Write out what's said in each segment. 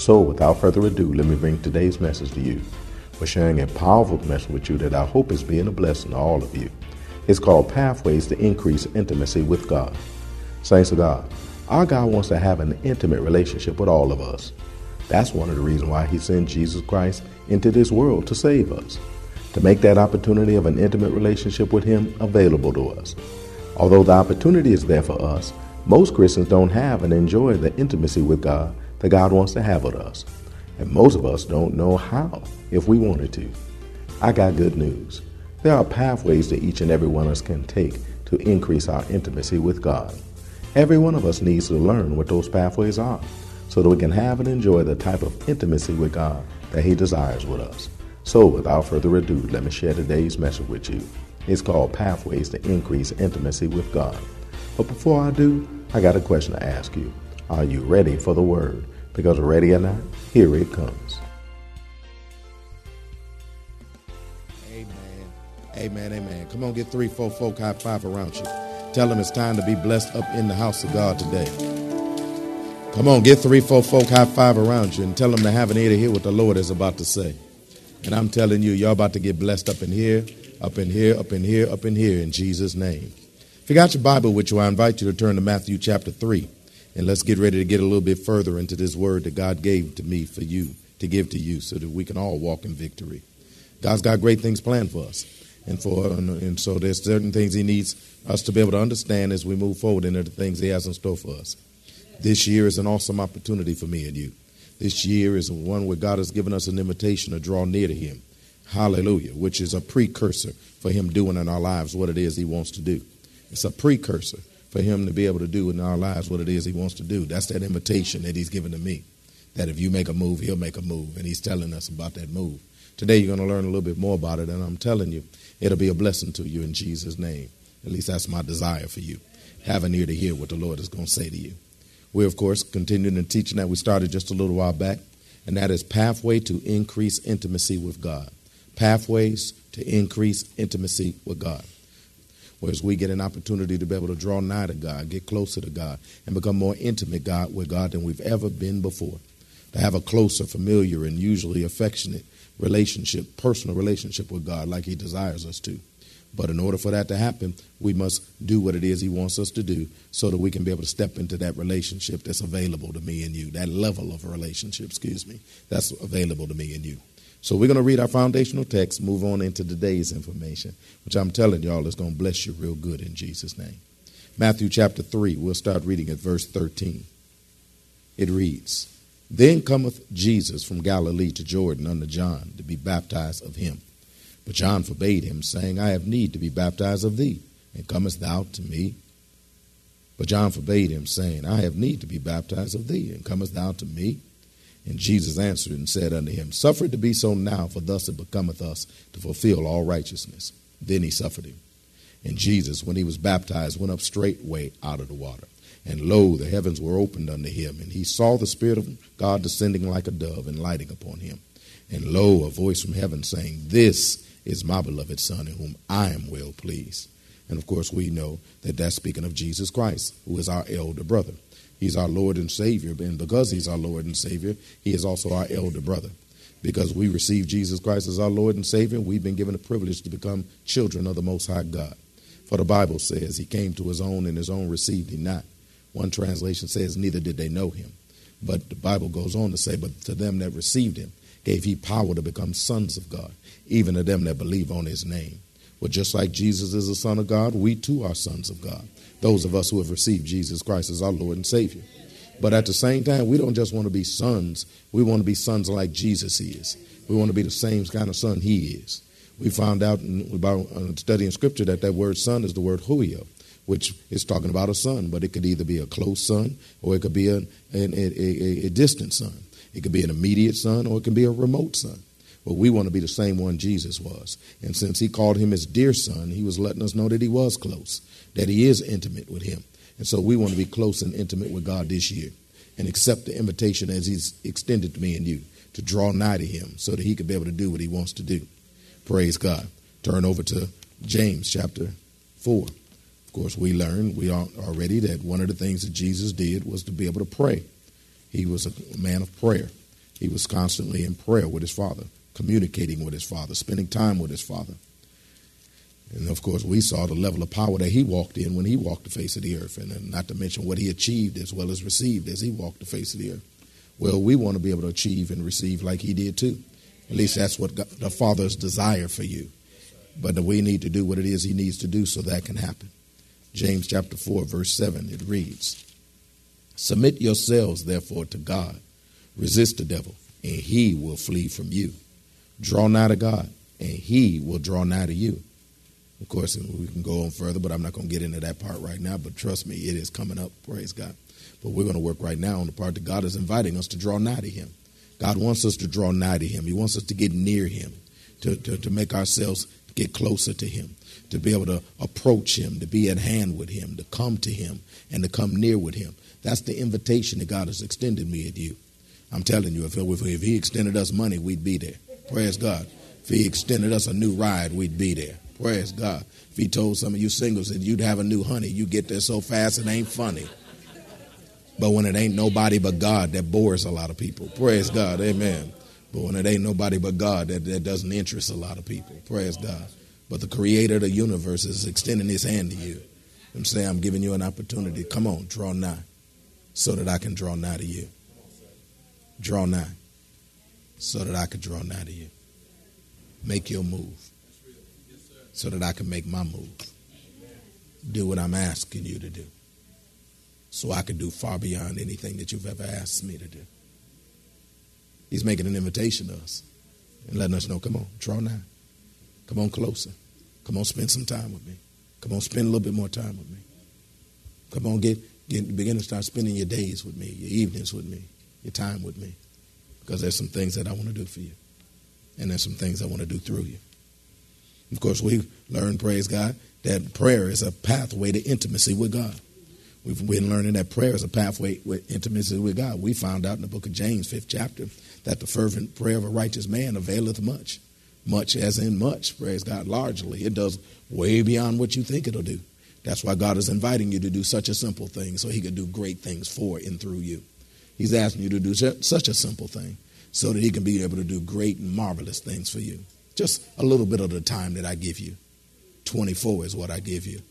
So, without further ado, let me bring today's message to you. We're sharing a powerful message with you that I hope is being a blessing to all of you. It's called Pathways to Increase Intimacy with God. Saints of God, our God wants to have an intimate relationship with all of us. That's one of the reasons why He sent Jesus Christ into this world to save us, to make that opportunity of an intimate relationship with Him available to us. Although the opportunity is there for us, most Christians don't have and enjoy the intimacy with God that God wants to have with us. And most of us don't know how if we wanted to. I got good news. There are pathways that each and every one of us can take to increase our intimacy with God. Every one of us needs to learn what those pathways are so that we can have and enjoy the type of intimacy with God that He desires with us. So, without further ado, let me share today's message with you. It's called Pathways to Increase Intimacy with God. But before I do, I got a question to ask you. Are you ready for the word? Because ready or not, here it comes. Amen. Amen. Amen. Come on, get three, four folk high five around you. Tell them it's time to be blessed up in the house of God today. Come on, get three, four folk high five around you and tell them to have an ear to hear what the Lord is about to say. And I'm telling you, you're about to get blessed up in here, up in here, up in here, up in here in Jesus' name. If you got your Bible with you, I invite you to turn to Matthew chapter 3. And let's get ready to get a little bit further into this word that God gave to me for you, to give to you, so that we can all walk in victory. God's got great things planned for us. And for and so there's certain things he needs us to be able to understand as we move forward into the things he has in store for us. This year is an awesome opportunity for me and you. This year is one where God has given us an invitation to draw near to him. Hallelujah, which is a precursor for him doing in our lives what it is he wants to do. It's a precursor for him to be able to do in our lives what it is he wants to do. That's that invitation that he's given to me. That if you make a move, he'll make a move. And he's telling us about that move. Today you're going to learn a little bit more about it. And I'm telling you, it'll be a blessing to you in Jesus' name. At least that's my desire for you. Have an ear to hear what the Lord is going to say to you. We're, of course, continuing the teaching that we started just a little while back. And that is pathway to increase intimacy with God. Pathways to increase intimacy with God. Whereas we get an opportunity to be able to draw nigh to God, get closer to God, and become more intimate God with God than we've ever been before. To have a closer, familiar, and usually affectionate relationship, personal relationship with God like He desires us to. But in order for that to happen, we must do what it is He wants us to do so that we can be able to step into that relationship that's available to me and you, that level of relationship, excuse me, that's available to me and you. So we're going to read our foundational text, move on into today's information, which I'm telling y'all is going to bless you real good in Jesus' name. Matthew chapter 3, we'll start reading at verse 13. It reads, Then cometh Jesus from Galilee to Jordan unto John to be baptized of him. But John forbade him, saying, I have need to be baptized of thee, and comest thou to me? But John forbade him, saying, I have need to be baptized of thee, and comest thou to me? And Jesus answered and said unto him, Suffer it to be so now, for thus it becometh us to fulfill all righteousness. Then he suffered him. And Jesus, when he was baptized, went up straightway out of the water. And lo, the heavens were opened unto him, and he saw the Spirit of God descending like a dove and lighting upon him. And lo, a voice from heaven saying, This is my beloved Son, in whom I am well pleased. And of course, we know that that's speaking of Jesus Christ, who is our elder brother. He's our Lord and Savior. And because He's our Lord and Savior, He is also our elder brother. Because we receive Jesus Christ as our Lord and Savior, we've been given the privilege to become children of the Most High God. For the Bible says, He came to His own, and His own received Him not. One translation says, Neither did they know Him. But the Bible goes on to say, But to them that received him gave he power to become sons of God, even to them that believe on his name. Well, just like Jesus is the Son of God, we too are sons of God. Those of us who have received Jesus Christ as our Lord and Savior. But at the same time, we don't just want to be sons, we want to be sons like Jesus is. We want to be the same kind of son he is. We found out about uh, studying scripture that that word son is the word huio, which is talking about a son, but it could either be a close son or it could be a, a, a, a distant son. It could be an immediate son or it can be a remote son. Well, we want to be the same one Jesus was. And since he called him his dear son, he was letting us know that he was close, that he is intimate with him. And so we want to be close and intimate with God this year and accept the invitation as he's extended to me and you to draw nigh to him so that he could be able to do what he wants to do. Praise God. Turn over to James chapter 4. Of course, we learned we are already that one of the things that Jesus did was to be able to pray. He was a man of prayer. He was constantly in prayer with his Father, communicating with his Father, spending time with his Father. And of course, we saw the level of power that he walked in when he walked the face of the earth, and not to mention what he achieved as well as received as he walked the face of the earth. Well, we want to be able to achieve and receive like he did too. At least that's what God, the Father's desire for you. But we need to do what it is he needs to do so that can happen. James chapter 4, verse 7, it reads Submit yourselves, therefore, to God. Resist the devil, and he will flee from you. Draw nigh to God, and he will draw nigh to you. Of course, we can go on further, but I'm not going to get into that part right now. But trust me, it is coming up. Praise God. But we're going to work right now on the part that God is inviting us to draw nigh to Him. God wants us to draw nigh to Him. He wants us to get near Him, to, to, to make ourselves get closer to Him, to be able to approach Him, to be at hand with Him, to come to Him, and to come near with Him. That's the invitation that God has extended me and you. I'm telling you, if, if He extended us money, we'd be there. Praise God. If He extended us a new ride, we'd be there. Praise God. If he told some of you singles that you'd have a new honey, you get there so fast it ain't funny. But when it ain't nobody but God, that bores a lot of people. Praise God. Amen. But when it ain't nobody but God, that, that doesn't interest a lot of people. Praise God. But the creator of the universe is extending his hand to you. I'm saying, I'm giving you an opportunity. Come on, draw nigh so that I can draw nigh to you. Draw nigh so that I could draw nigh to you. Make your move so that I can make my move. Do what I'm asking you to do. So I can do far beyond anything that you've ever asked me to do. He's making an invitation to us and letting us know, come on, draw nigh. Come on closer. Come on, spend some time with me. Come on, spend a little bit more time with me. Come on, get, get begin to start spending your days with me, your evenings with me, your time with me. Because there's some things that I want to do for you. And there's some things I want to do through you. Of course, we've learned, praise God, that prayer is a pathway to intimacy with God. We've been learning that prayer is a pathway with intimacy with God. We found out in the book of James, fifth chapter, that the fervent prayer of a righteous man availeth much. Much as in much, praise God, largely. It does way beyond what you think it'll do. That's why God is inviting you to do such a simple thing so he can do great things for and through you. He's asking you to do such a simple thing so that he can be able to do great and marvelous things for you. Just a little bit of the time that I give you. 24 is what I give you.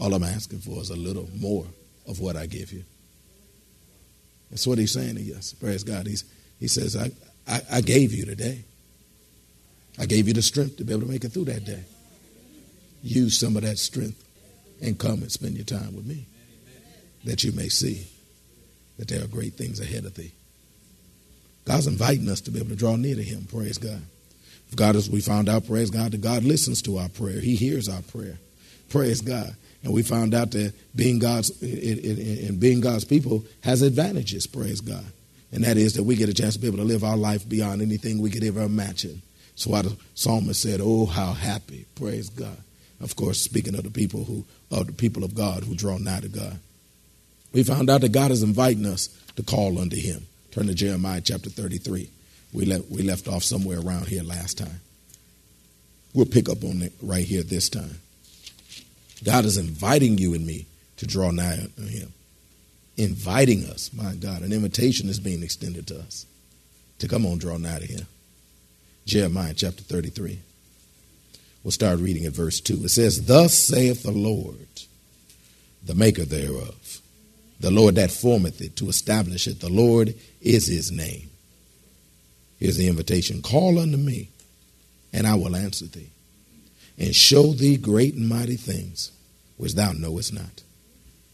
All I'm asking for is a little more of what I give you. That's what he's saying to us. Praise God. He's, he says, I, I, I gave you today. I gave you the strength to be able to make it through that day. Use some of that strength and come and spend your time with me that you may see that there are great things ahead of thee. God's inviting us to be able to draw near to him. Praise God. If God, as we found out, praise God, that God listens to our prayer. He hears our prayer. Praise God. And we found out that being God's and being God's people has advantages, praise God. And that is that we get a chance to be able to live our life beyond anything we could ever imagine. So why the psalmist said, Oh, how happy, praise God. Of course, speaking of the people who of the people of God who draw nigh to God. We found out that God is inviting us to call unto him. Turn to Jeremiah chapter 33. We, left we left off somewhere around here last time. We'll pick up on it right here this time. God is inviting you and me to draw nigh to Him. Inviting us, my God, an invitation is being extended to us to come on, draw nigh to Him. Jeremiah chapter 33. We'll start reading at verse 2. It says, Thus saith the Lord, the maker thereof, The Lord that formeth it to establish it. The Lord is his name. Here's the invitation Call unto me, and I will answer thee, and show thee great and mighty things which thou knowest not.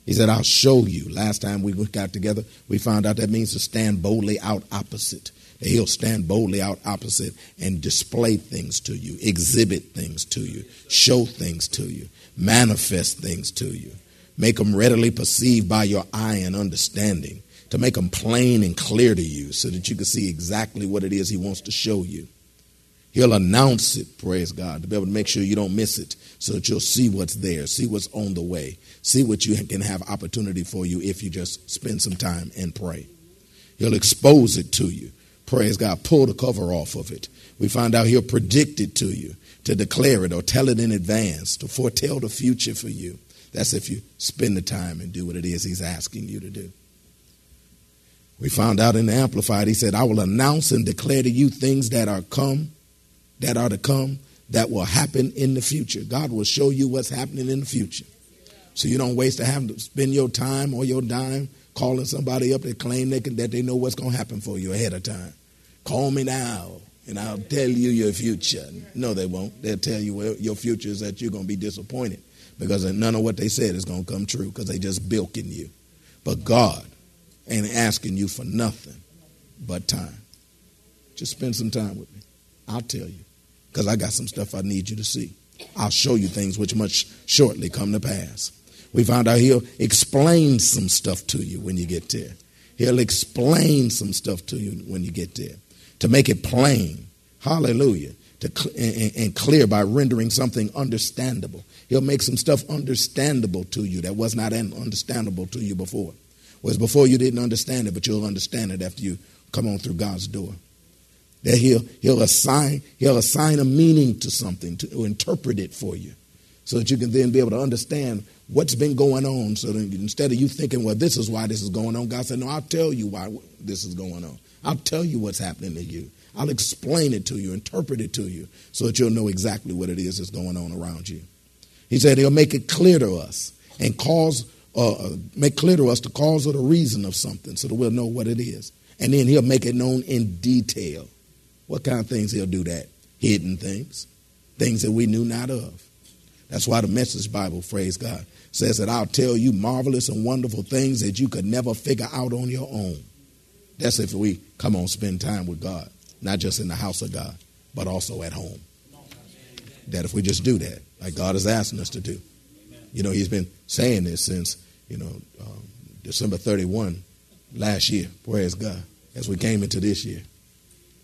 He said, I'll show you. Last time we got together, we found out that means to stand boldly out opposite. That he'll stand boldly out opposite and display things to you, exhibit things to you, show things to you, manifest things to you, make them readily perceived by your eye and understanding, to make them plain and clear to you so that you can see exactly what it is he wants to show you. He'll announce it, praise God, to be able to make sure you don't miss it so that you'll see what's there, see what's on the way, see what you can have opportunity for you if you just spend some time and pray. He'll expose it to you. Praise God. Pull the cover off of it. We find out he'll predict it to you, to declare it or tell it in advance, to foretell the future for you. That's if you spend the time and do what it is he's asking you to do. We found out in the Amplified, he said, I will announce and declare to you things that are come that are to come that will happen in the future. God will show you what's happening in the future. So you don't waste to have to spend your time or your dime calling somebody up that claim they can, that they know what's going to happen for you ahead of time. Call me now and I'll tell you your future. No, they won't. They'll tell you well, your future is that you're going to be disappointed because none of what they said is going to come true because they just bilking you. But God ain't asking you for nothing but time. Just spend some time with me. I'll tell you because I got some stuff I need you to see. I'll show you things which much shortly come to pass. We found out he'll explain some stuff to you when you get there. He'll explain some stuff to you when you get there to make it plain. Hallelujah. To and, and clear by rendering something understandable. He'll make some stuff understandable to you that was not understandable to you before. Whereas before you didn't understand it, but you'll understand it after you come on through God's door. That he'll, he'll, assign, he'll assign a meaning to something, to, interpret it for you, so that you can then be able to understand what's been going on. So that instead of you thinking, well, this is why this is going on, God said, no, I'll tell you why this is going on. I'll tell you what's happening to you. I'll explain it to you, interpret it to you, so that you'll know exactly what it is that's going on around you. He said he'll make it clear to us and cause, uh, uh make clear to us the cause or the reason of something, so that we'll know what it is. And then he'll make it known in detail. What kind of things he'll do that? Hidden things, things that we knew not of. That's why the Message Bible, praise God, says that I'll tell you marvelous and wonderful things that you could never figure out on your own. That's if we come on spend time with God, not just in the house of God, but also at home. That if we just do that, like God is asking us to do. You know, He's been saying this since, you know, um, December 31 last year, praise God, as we came into this year.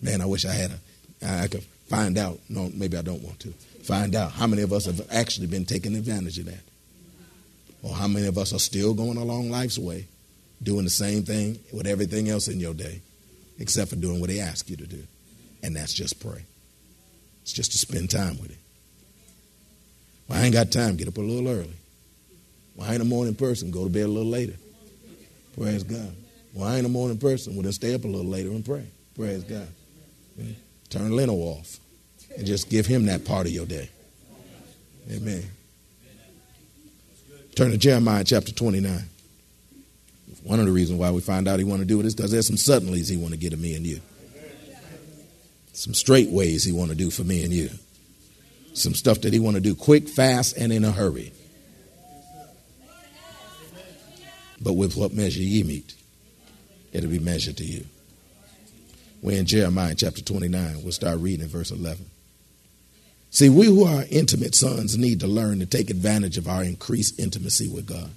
Man, I wish I had a, I could find out. No, maybe I don't want to. Find out how many of us have actually been taking advantage of that. Or how many of us are still going along life's way, doing the same thing with everything else in your day, except for doing what they ask you to do. And that's just pray. It's just to spend time with it. Well, I ain't got time. Get up a little early. Well, I ain't a morning person. Go to bed a little later. Praise God. Well, I ain't a morning person. Well, then stay up a little later and pray. Praise God. Turn Leno off and just give him that part of your day. Amen. Turn to Jeremiah chapter 29. One of the reasons why we find out he want to do it is because there's some suddenlies he want to get to me and you. Some straight ways he want to do for me and you. Some stuff that he want to do quick, fast, and in a hurry. But with what measure ye meet, it'll be measured to you. We're in Jeremiah chapter 29. We'll start reading in verse 11. See, we who are intimate sons need to learn to take advantage of our increased intimacy with God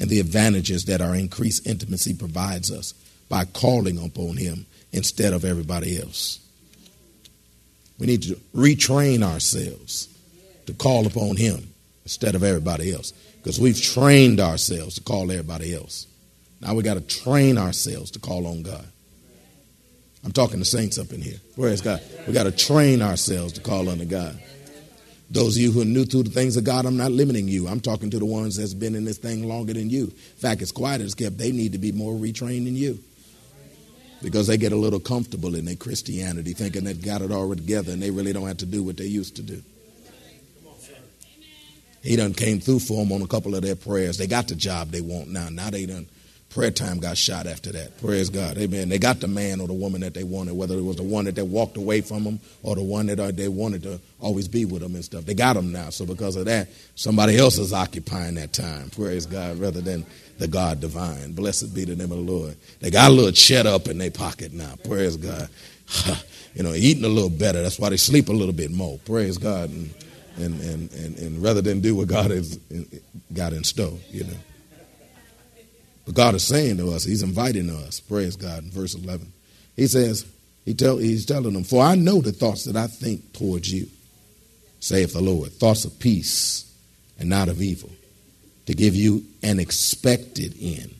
and the advantages that our increased intimacy provides us by calling upon Him instead of everybody else. We need to retrain ourselves to call upon Him instead of everybody else because we've trained ourselves to call everybody else. Now we got to train ourselves to call on God. I'm talking to saints up in here. Praise God. We got to train ourselves to call unto God. Those of you who are new to the things of God, I'm not limiting you. I'm talking to the ones that's been in this thing longer than you. In fact, as quiet as kept, they need to be more retrained than you. Because they get a little comfortable in their Christianity, thinking they've got it all together and they really don't have to do what they used to do. He done came through for them on a couple of their prayers. They got the job they want now. Now they done Prayer time got shot after that. Praise God. Amen. They got the man or the woman that they wanted, whether it was the one that they walked away from them or the one that uh, they wanted to always be with them and stuff. They got them now. So because of that, somebody else is occupying that time. Praise God, rather than the God divine. Blessed be the name of the Lord. They got a little chet up in their pocket now. Praise God. you know, eating a little better. That's why they sleep a little bit more. Praise God. And, and, and, and, and rather than do what God has got in store, you know. But God is saying to us, He's inviting us, praise God, in verse 11. He says, he tell, He's telling them, For I know the thoughts that I think towards you, saith the Lord, thoughts of peace and not of evil, to give you an expected end.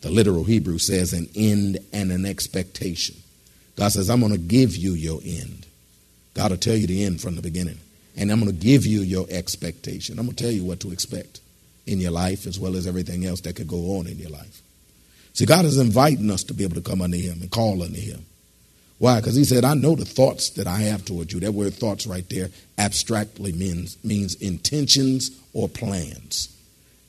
The literal Hebrew says an end and an expectation. God says, I'm going to give you your end. God will tell you the end from the beginning. And I'm going to give you your expectation. I'm going to tell you what to expect in your life as well as everything else that could go on in your life. See, God is inviting us to be able to come unto Him and call unto Him. Why? Because He said, I know the thoughts that I have towards you. That word thoughts right there abstractly means, means intentions or plans.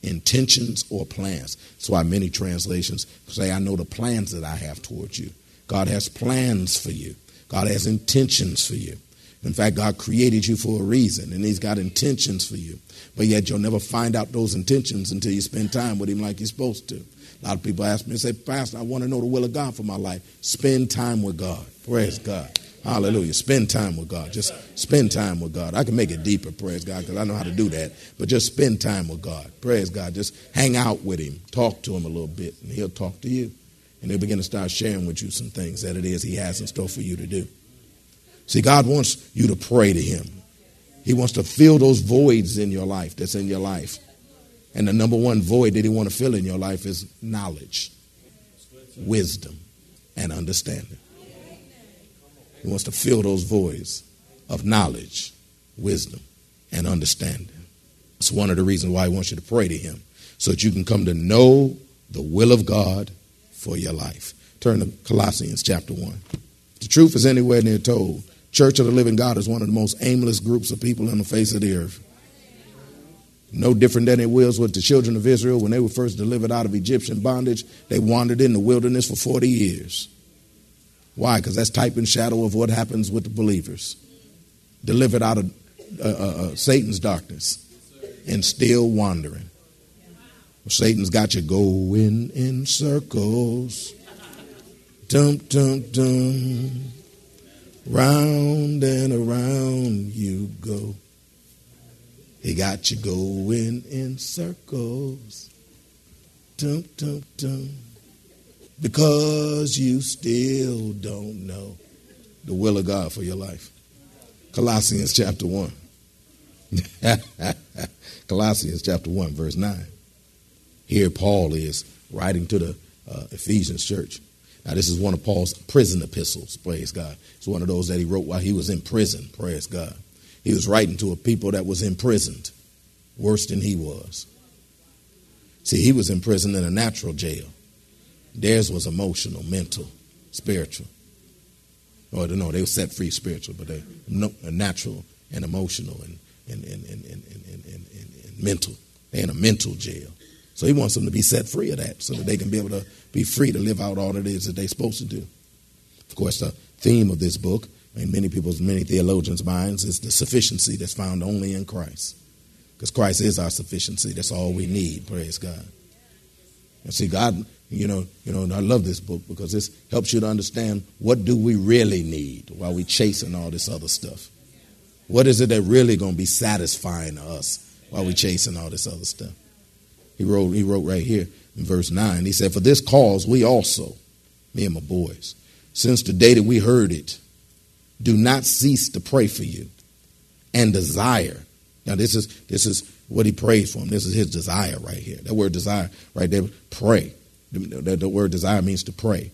Intentions or plans. That's why many translations say, I know the plans that I have towards you. God has plans for you, God has intentions for you. In fact, God created you for a reason, and He's got intentions for you. But yet, you'll never find out those intentions until you spend time with Him like you're supposed to. A lot of people ask me and say, Pastor, I want to know the will of God for my life. Spend time with God. Praise God. Hallelujah. Spend time with God. Just spend time with God. I can make it deeper, praise God, because I know how to do that. But just spend time with God. Praise God. Just hang out with Him. Talk to Him a little bit, and He'll talk to you. And He'll begin to start sharing with you some things that it is He has in store for you to do. See, God wants you to pray to Him. He wants to fill those voids in your life that's in your life. And the number one void that He wants to fill in your life is knowledge, wisdom, and understanding. He wants to fill those voids of knowledge, wisdom, and understanding. It's one of the reasons why He wants you to pray to Him, so that you can come to know the will of God for your life. Turn to Colossians chapter 1. The truth is anywhere near told Church of the Living God is one of the most aimless groups of people on the face of the earth. No different than it was with the children of Israel when they were first delivered out of Egyptian bondage. They wandered in the wilderness for 40 years. Why? Because that's type and shadow of what happens with the believers. Delivered out of uh, uh, uh, Satan's darkness and still wandering. Well, Satan's got you going in circles. Dum, dum, dum. Round and around you go. He got you going in circles. Dum, dum, dum. Because you still don't know the will of God for your life. Colossians chapter 1. Colossians chapter 1, verse 9. Here Paul is writing to the uh, Ephesians church. Now, this is one of Paul's prison epistles, praise God. It's one of those that he wrote while he was in prison, praise God. He was writing to a people that was imprisoned, worse than he was. See, he was imprisoned in a natural jail. Theirs was emotional, mental, spiritual. Or no, they were set free spiritual, but they natural and emotional and, and, and, and, and, and, and, and mental. They're in a mental jail. So he wants them to be set free of that so that they can be able to be free to live out all it is that they're supposed to do. Of course, the theme of this book, in many people's, many theologians' minds, is the sufficiency that's found only in Christ. Because Christ is our sufficiency. That's all we need. Praise God. And see, God, you know, you know, I love this book because this helps you to understand what do we really need while we chasing all this other stuff. What is it that really going to be satisfying to us while we chasing all this other stuff? He wrote, he wrote right here in verse 9. He said, For this cause we also, me and my boys, since the day that we heard it, do not cease to pray for you and desire. Now, this is this is what he prays for him. This is his desire right here. That word desire right there, pray. The, the word desire means to pray.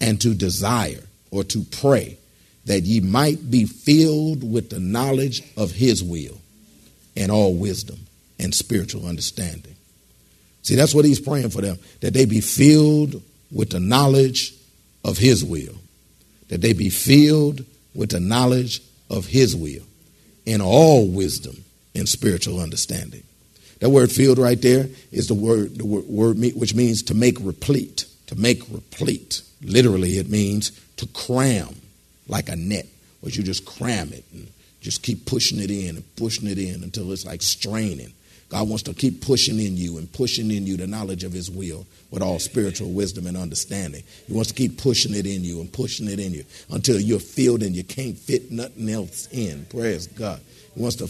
And to desire or to pray that ye might be filled with the knowledge of his will and all wisdom and spiritual understanding See, that's what he's praying for them, that they be filled with the knowledge of his will. That they be filled with the knowledge of his will in all wisdom and spiritual understanding. That word filled right there is the word, the word which means to make replete. To make replete. Literally, it means to cram like a net, where you just cram it and just keep pushing it in and pushing it in until it's like straining. God wants to keep pushing in you and pushing in you the knowledge of His will with all spiritual wisdom and understanding. He wants to keep pushing it in you and pushing it in you until you're filled and you can't fit nothing else in. Praise God. He wants to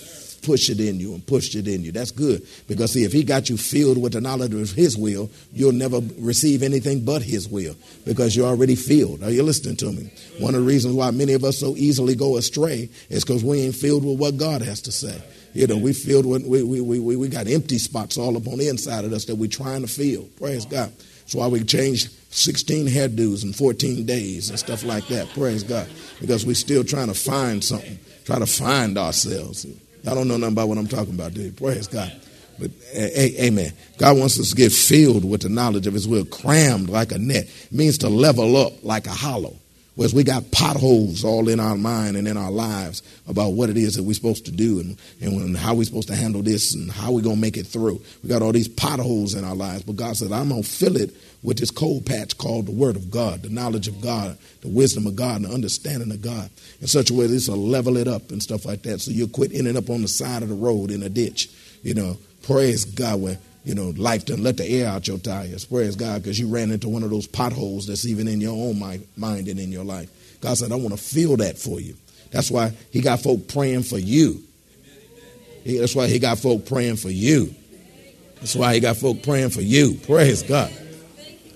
push it in you and push it in you. That's good because see, if He got you filled with the knowledge of His will, you'll never receive anything but His will because you're already filled. Are you listening to me? One of the reasons why many of us so easily go astray is because we ain't filled with what God has to say. You know, we filled with, we, we, we, we got empty spots all up on the inside of us that we're trying to fill. Praise God. That's why we changed 16 hairdos in 14 days and stuff like that. Praise God. Because we're still trying to find something, trying to find ourselves. I don't know nothing about what I'm talking about, do you? Praise God. But a- amen. God wants us to get filled with the knowledge of His will, crammed like a net. It means to level up like a hollow. Whereas we got potholes all in our mind and in our lives about what it is that we're supposed to do and, and how we're supposed to handle this and how we're going to make it through. We got all these potholes in our lives. But God said, I'm going to fill it with this cold patch called the Word of God, the knowledge of God, the wisdom of God, and the understanding of God in such a way that this will level it up and stuff like that. So you'll quit ending up on the side of the road in a ditch. You know, praise God where, you know, life doesn't let the air out your tires. Praise God because you ran into one of those potholes that's even in your own mind and in your life. God said, I want to fill that for you. That's why He got folk praying for you. That's why He got folk praying for you. That's why He got folk praying for you. Praise God.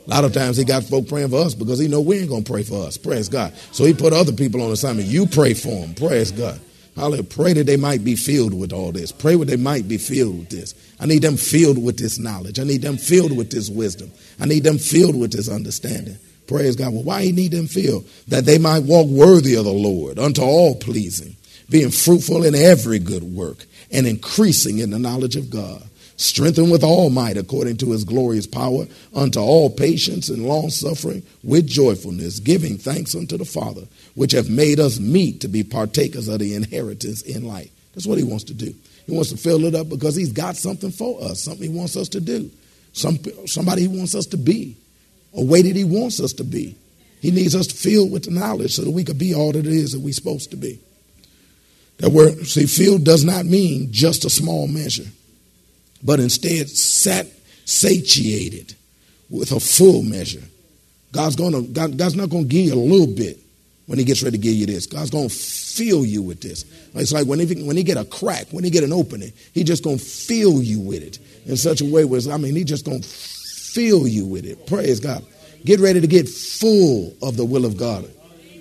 A lot of times he got folk praying for us because he know we ain't gonna pray for us. Praise God. So he put other people on assignment. You pray for them. Praise God. Hallelujah. Pray that they might be filled with all this. Pray that they might be filled with this. I need them filled with this knowledge. I need them filled with this wisdom. I need them filled with this understanding. Praise God. Well, why he need them filled? That they might walk worthy of the Lord, unto all pleasing, being fruitful in every good work, and increasing in the knowledge of God strengthened with all might according to his glorious power, unto all patience and long suffering with joyfulness, giving thanks unto the Father, which have made us meet to be partakers of the inheritance in light. That's what he wants to do. He wants to fill it up because he's got something for us, something he wants us to do, some, somebody he wants us to be, a way that he wants us to be. He needs us to fill with the knowledge so that we could be all that it is that we're supposed to be. That word, see, filled does not mean just a small measure but instead sat satiated with a full measure. God's gonna God, God's not gonna give you a little bit when he gets ready to give you this. God's gonna fill you with this. It's like when he when he get a crack, when he get an opening, he just gonna fill you with it in such a way where I mean he just gonna fill you with it. Praise God. Get ready to get full of the will of God.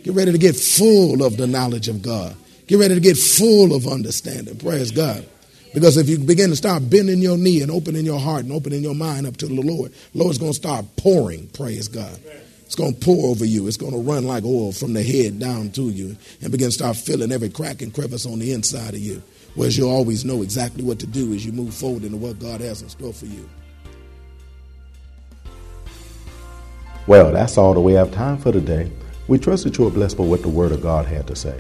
Get ready to get full of the knowledge of God. Get ready to get full of understanding. Praise God. Because if you begin to start bending your knee and opening your heart and opening your mind up to the Lord, the Lord's going to start pouring, praise God. It's going to pour over you. It's going to run like oil from the head down to you and begin to start filling every crack and crevice on the inside of you. Whereas you'll always know exactly what to do as you move forward into what God has in store for you. Well, that's all that we have time for today. We trust that you are blessed by what the Word of God had to say.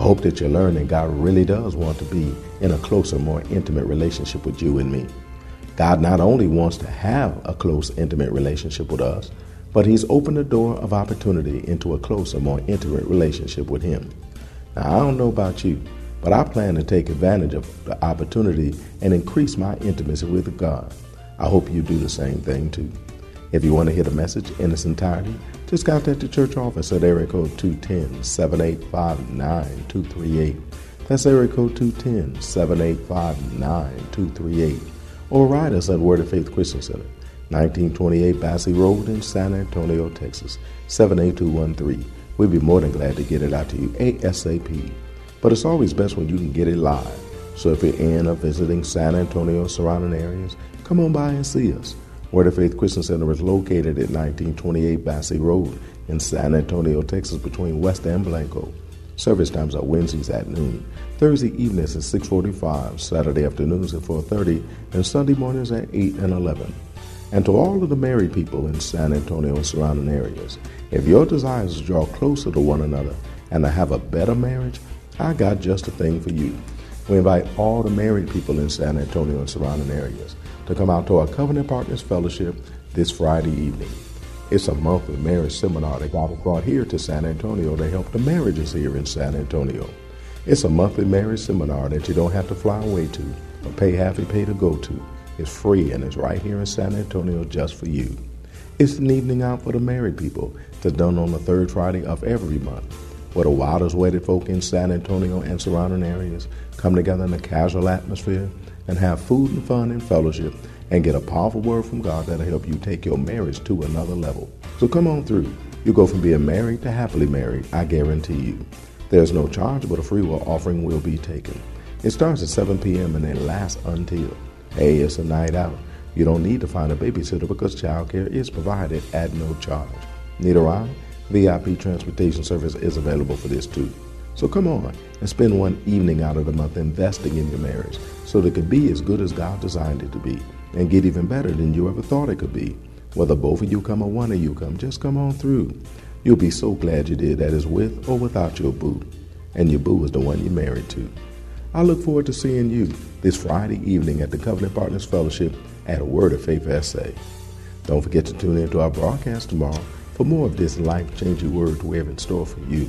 I hope that you learn that God really does want to be in a closer, more intimate relationship with you and me. God not only wants to have a close, intimate relationship with us, but He's opened the door of opportunity into a closer, more intimate relationship with Him. Now, I don't know about you, but I plan to take advantage of the opportunity and increase my intimacy with God. I hope you do the same thing too. If you want to hear the message in its entirety, just contact the church office at area code 210 785 9238. That's area code 210 785 9238. Or write us at Word of Faith Christian Center, 1928 Basse Road in San Antonio, Texas, 78213. We'd be more than glad to get it out to you ASAP. But it's always best when you can get it live. So if you're in or visiting San Antonio surrounding areas, come on by and see us. Word of Faith Christian Center is located at 1928 Basse Road in San Antonio, Texas, between West and Blanco. Service times are Wednesdays at noon, Thursday evenings at 6:45, Saturday afternoons at 4:30, and Sunday mornings at 8 and 11. And to all of the married people in San Antonio and surrounding areas, if your desire is to draw closer to one another and to have a better marriage, I got just a thing for you. We invite all the married people in San Antonio and surrounding areas to come out to our Covenant Partners Fellowship this Friday evening. It's a monthly marriage seminar that God brought here to San Antonio to help the marriages here in San Antonio. It's a monthly marriage seminar that you don't have to fly away to or pay half a pay to go to. It's free and it's right here in San Antonio just for you. It's an evening out for the married people that's done on the third Friday of every month, where the wildest wedded folk in San Antonio and surrounding areas come together in a casual atmosphere and have food and fun and fellowship and get a powerful word from God that'll help you take your marriage to another level. So come on through. You'll go from being married to happily married, I guarantee you. There's no charge, but a free will offering will be taken. It starts at 7 p.m. and it lasts until. Hey, it's a night out. You don't need to find a babysitter because childcare is provided at no charge. Need a ride? VIP transportation service is available for this too. So come on and spend one evening out of the month investing in your marriage so that it could be as good as God designed it to be and get even better than you ever thought it could be. Whether both of you come or one of you come, just come on through. You'll be so glad you did that is with or without your boo. And your boo is the one you're married to. I look forward to seeing you this Friday evening at the Covenant Partners Fellowship at a Word of Faith SA. Don't forget to tune in to our broadcast tomorrow for more of this life changing word we have in store for you.